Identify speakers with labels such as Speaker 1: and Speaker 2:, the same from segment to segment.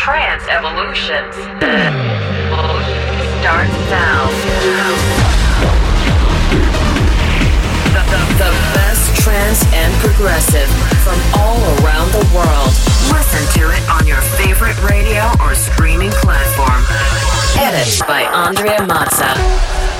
Speaker 1: Trance Evolutions. Starts now. The, the, the best trance and progressive from all around the world. Listen to it on your favorite radio or streaming platform. Edit by Andrea Mazza.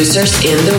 Speaker 2: Producers in the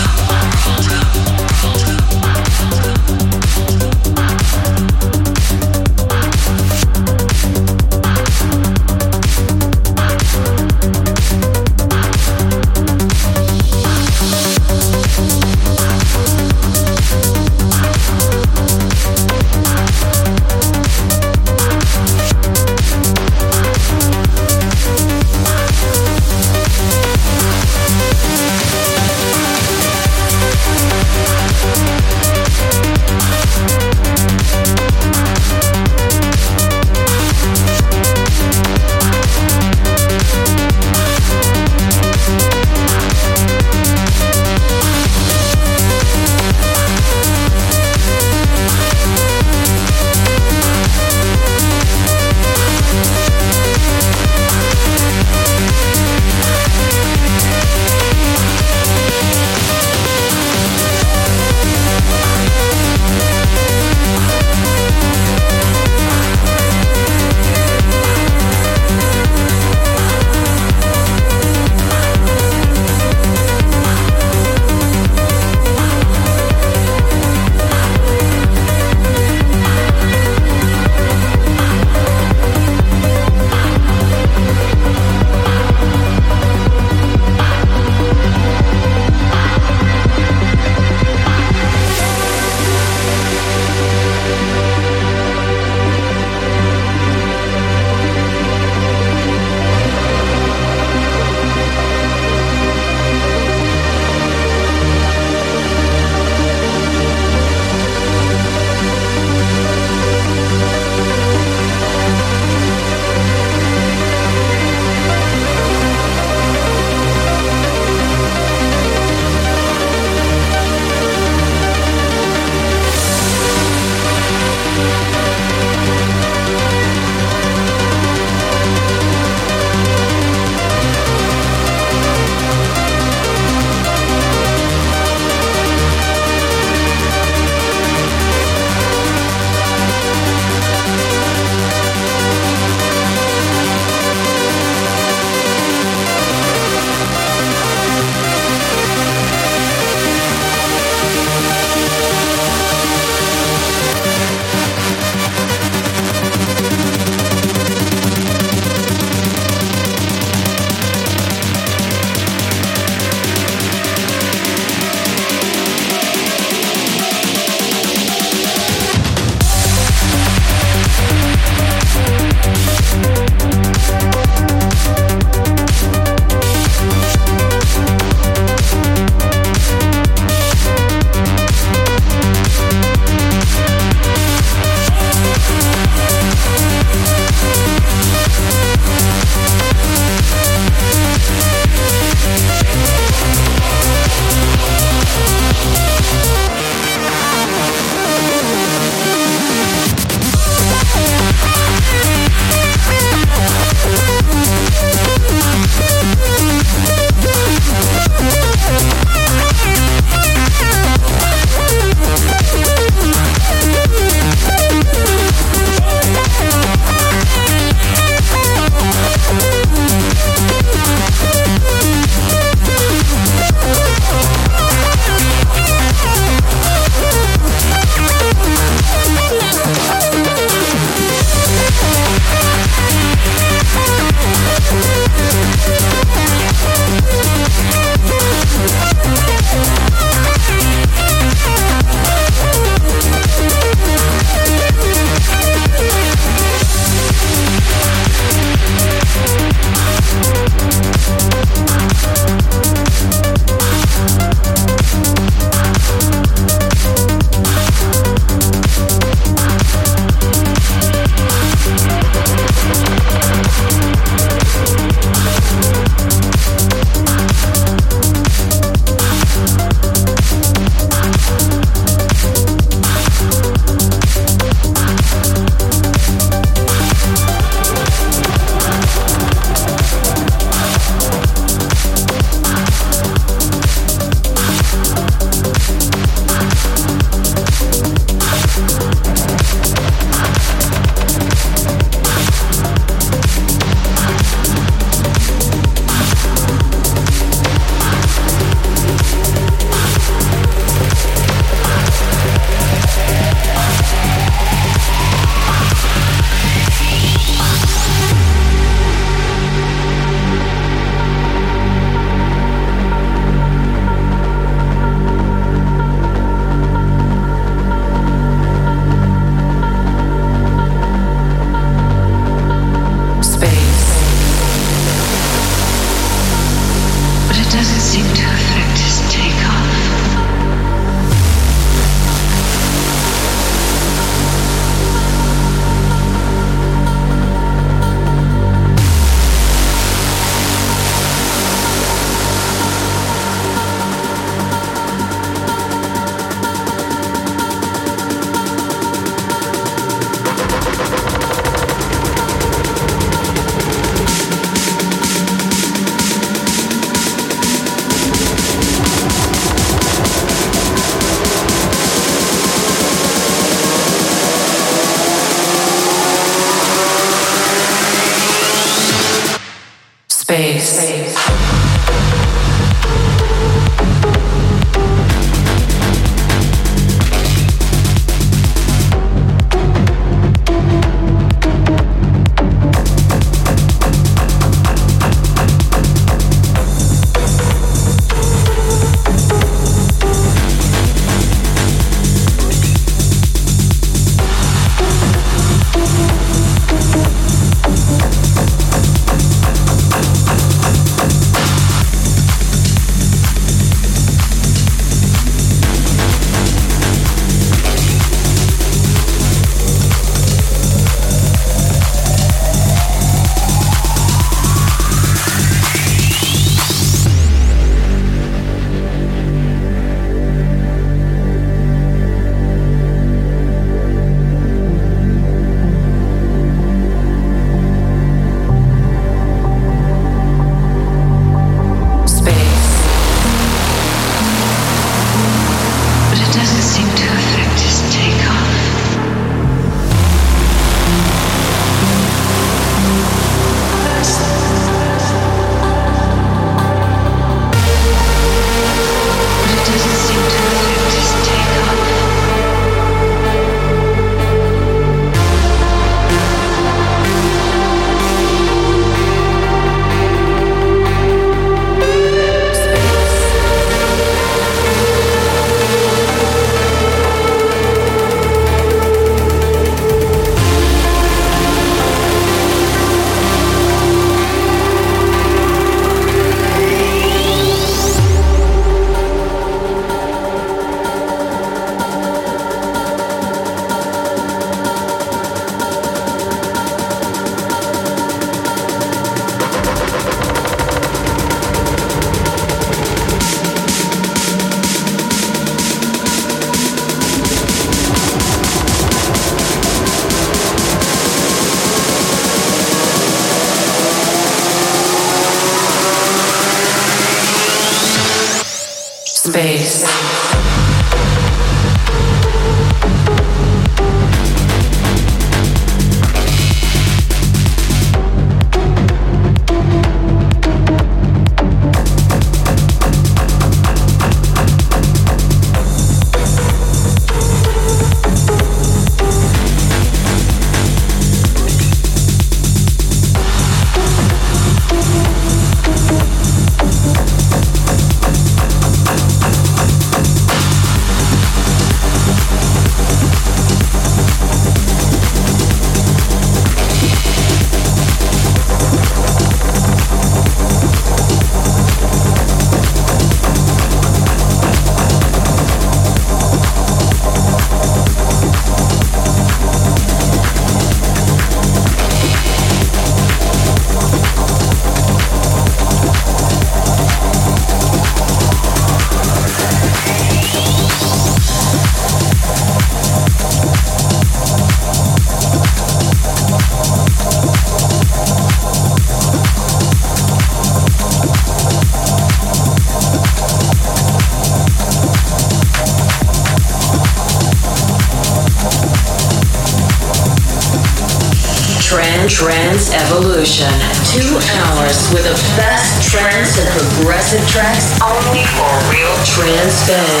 Speaker 1: with the best trance and progressive tracks only for real trance fans.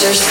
Speaker 1: Producers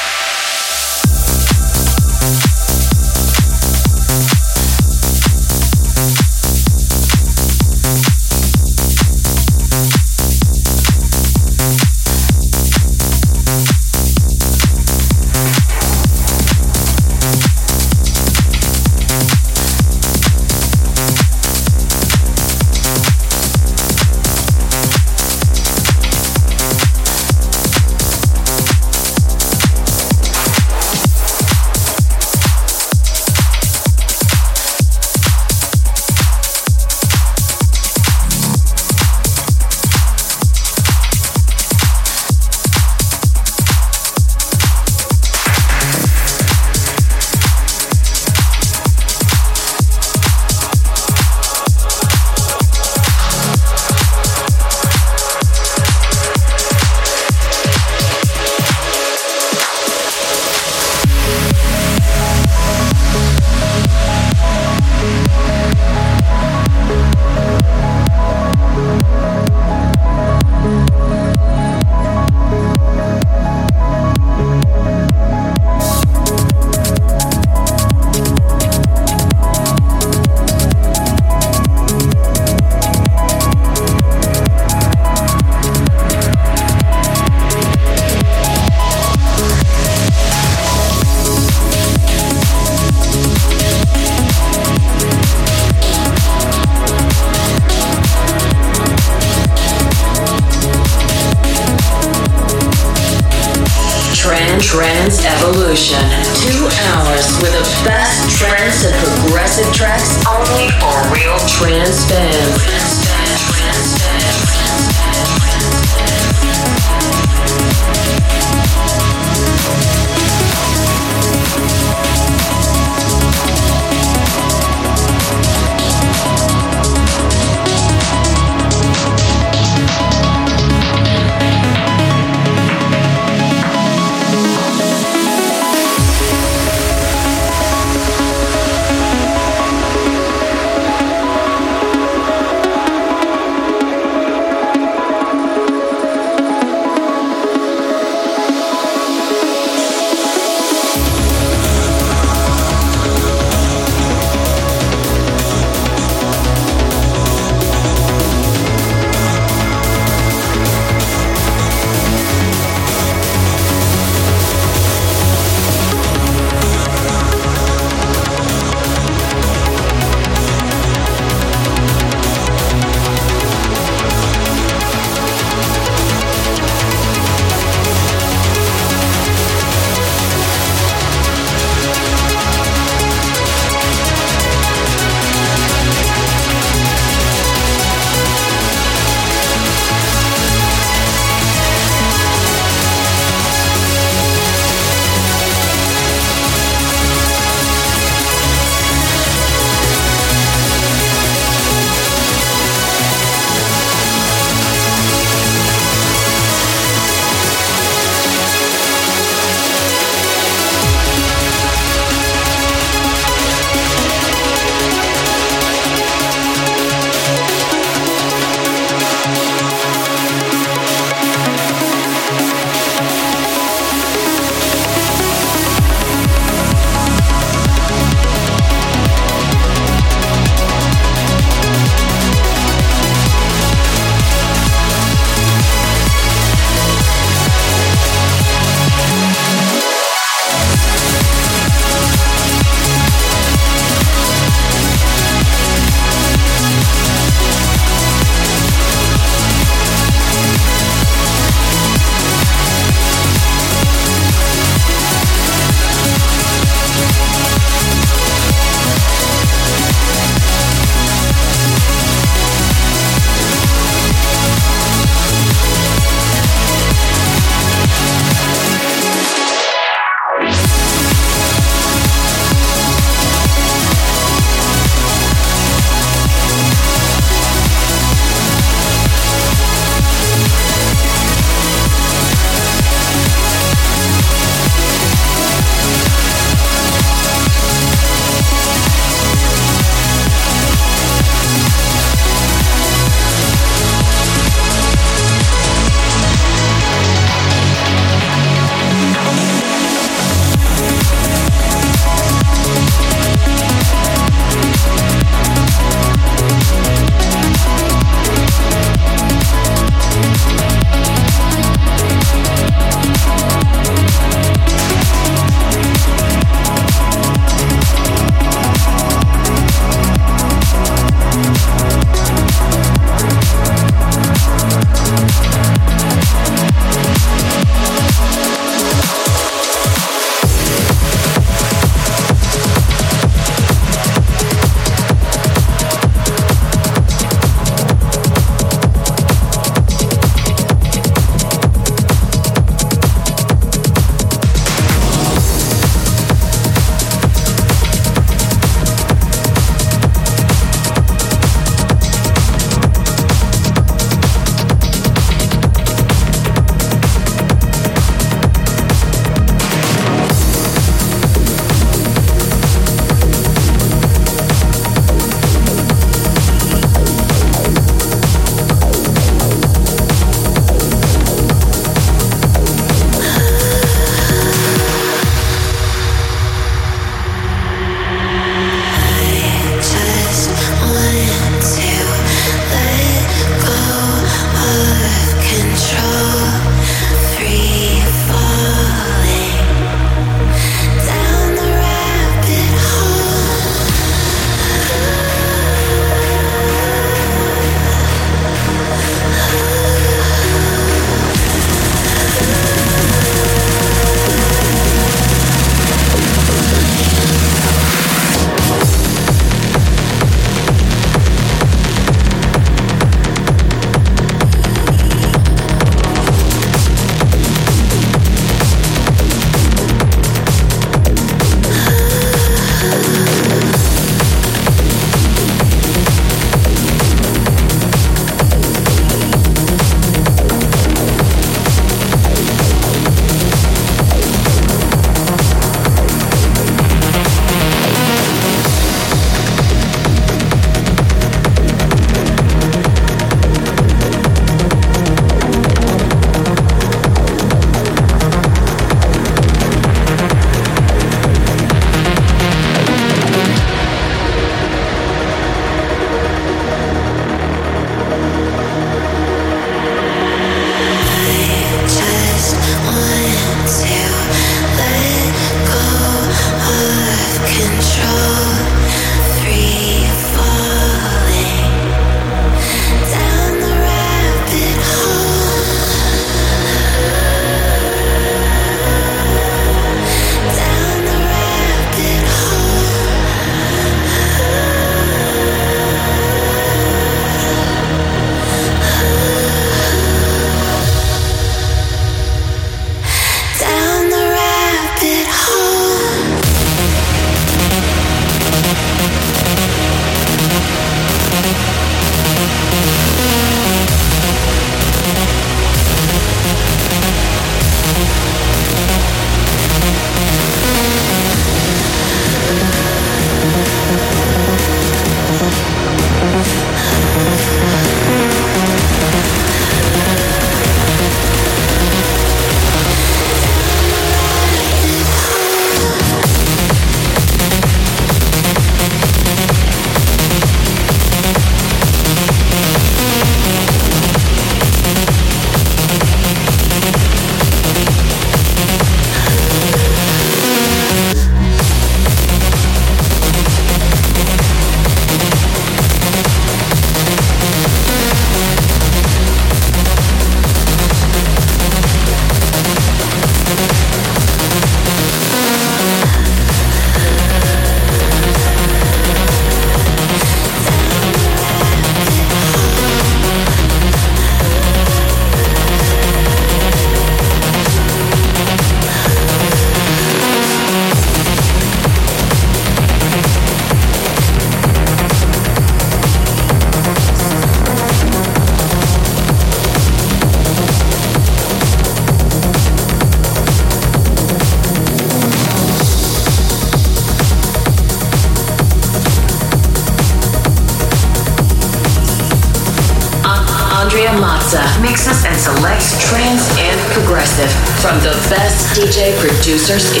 Speaker 3: producers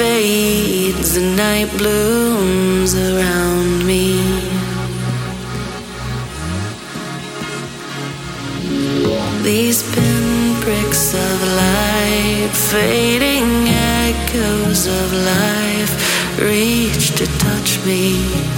Speaker 3: fades, the
Speaker 1: night blooms around me. These pinpricks of light, fading echoes of life, reach to touch me.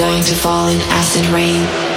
Speaker 1: Going to fall in acid rain.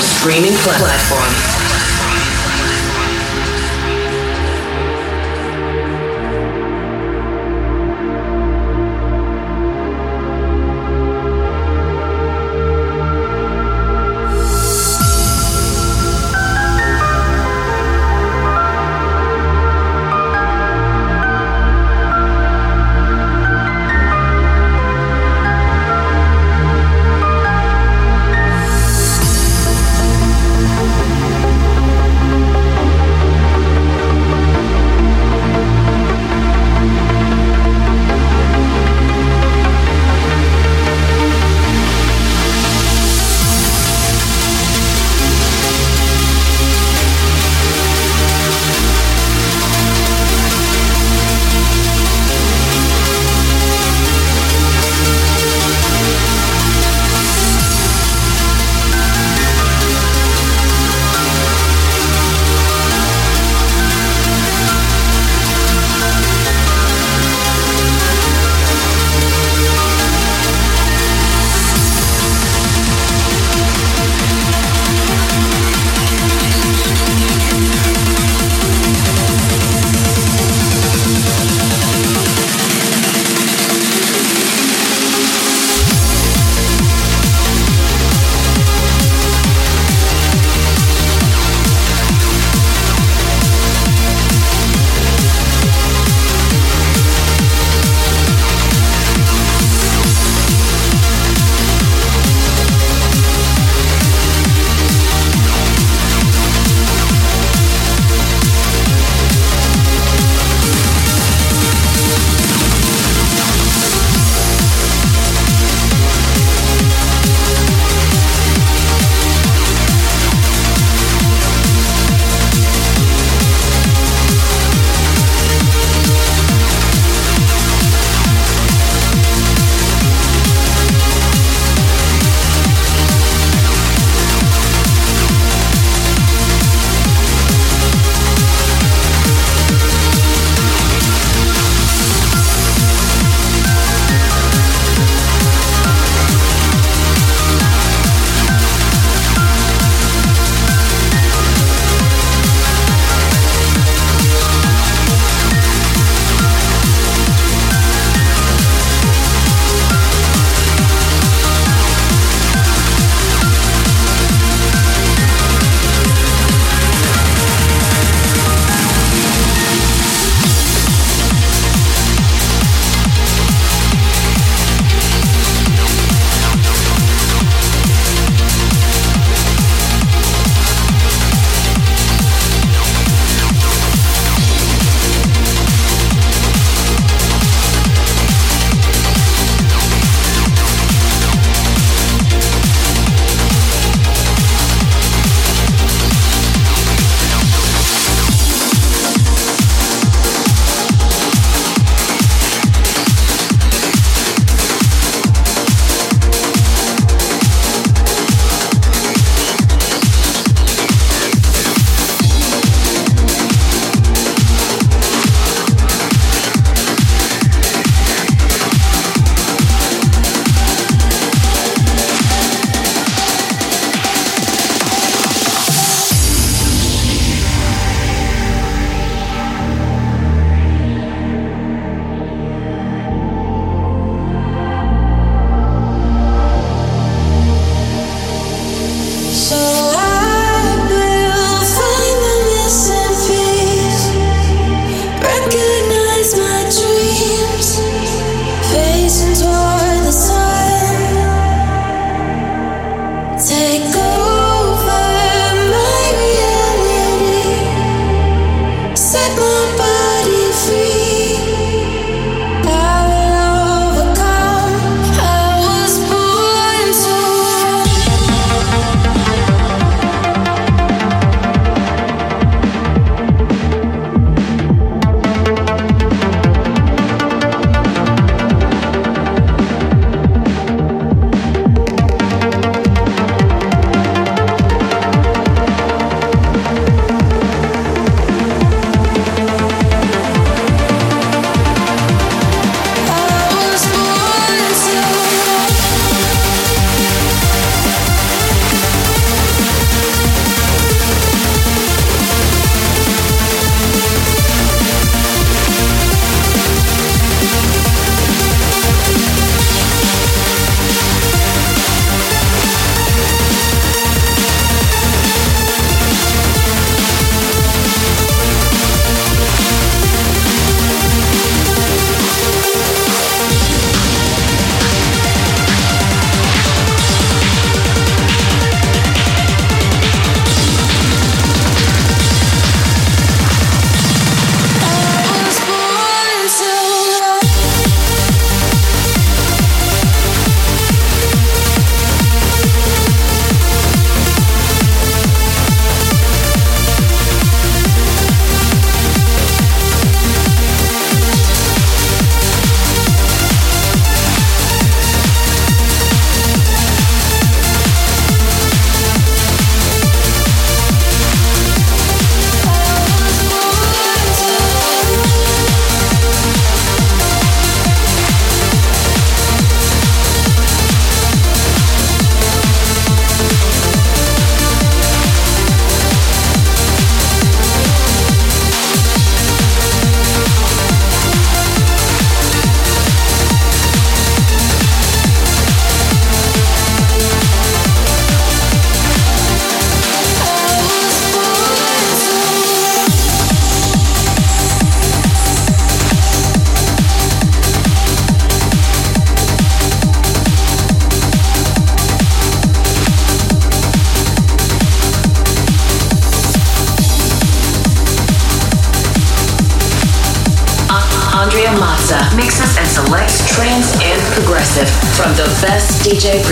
Speaker 1: Streaming platform.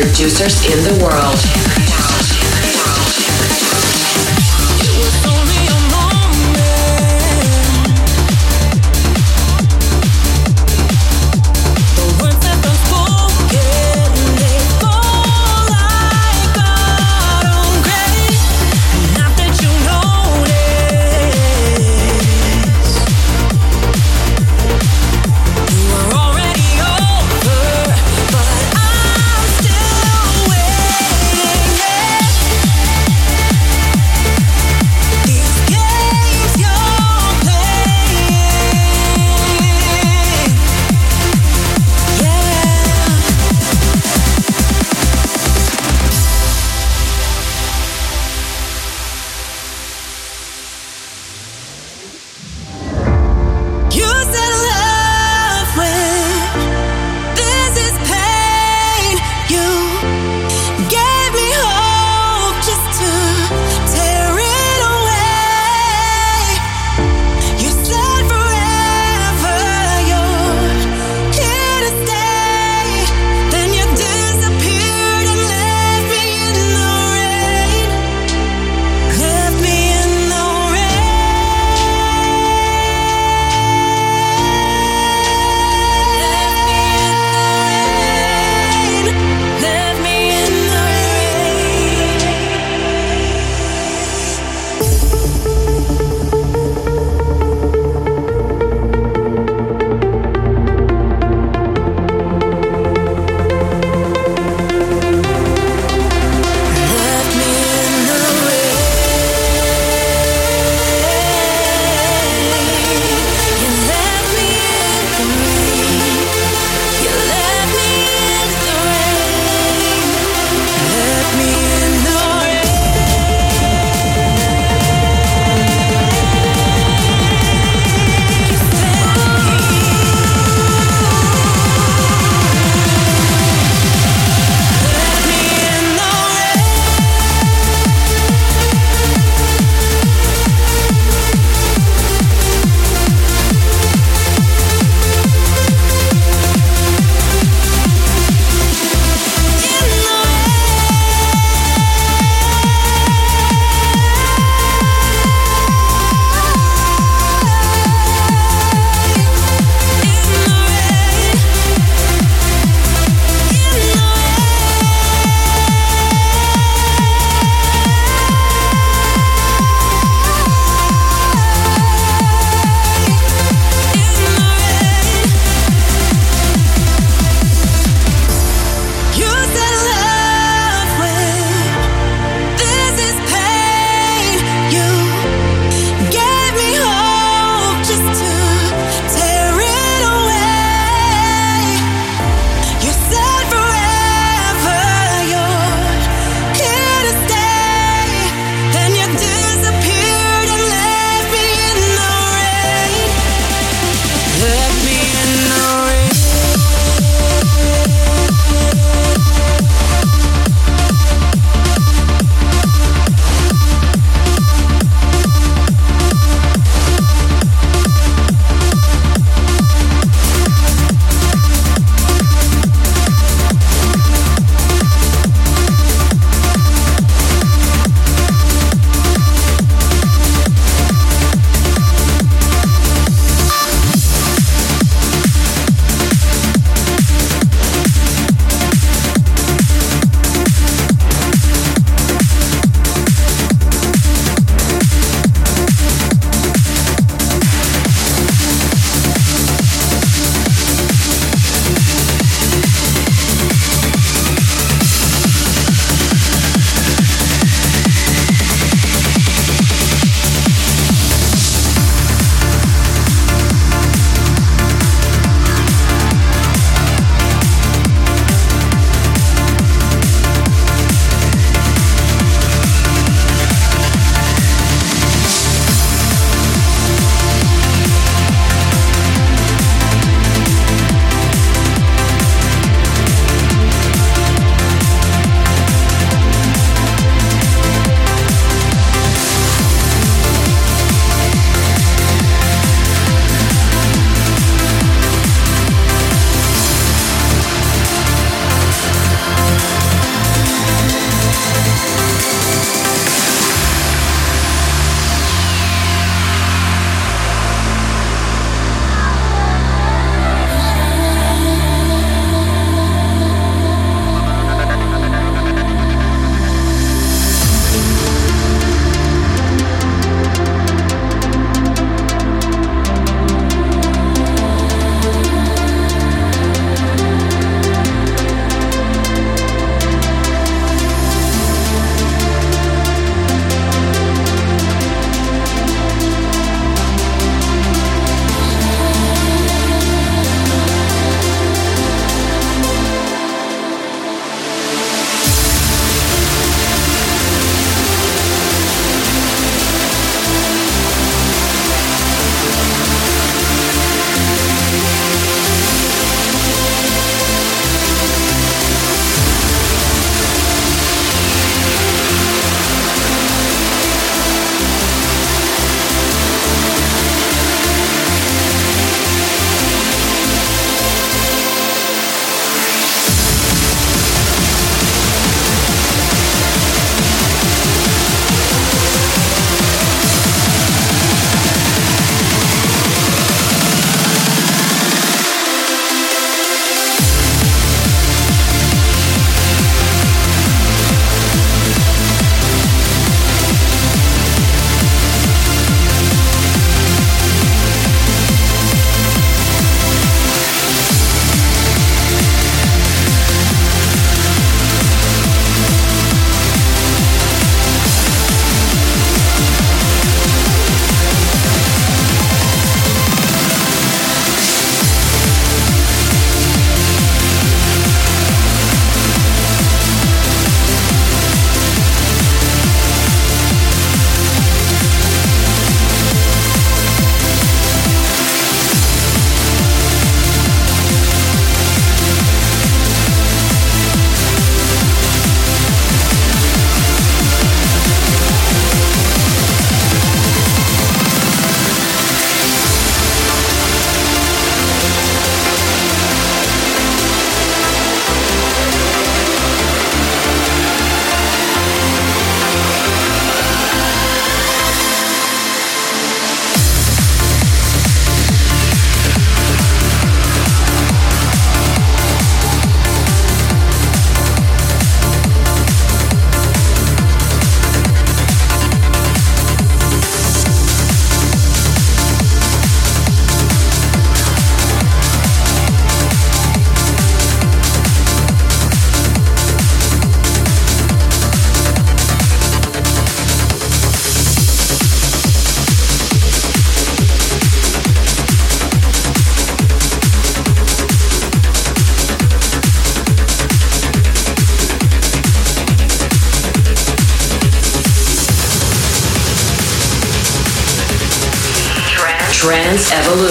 Speaker 3: Producers in the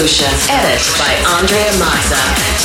Speaker 4: Evolution. Edit by Andrea Mazza.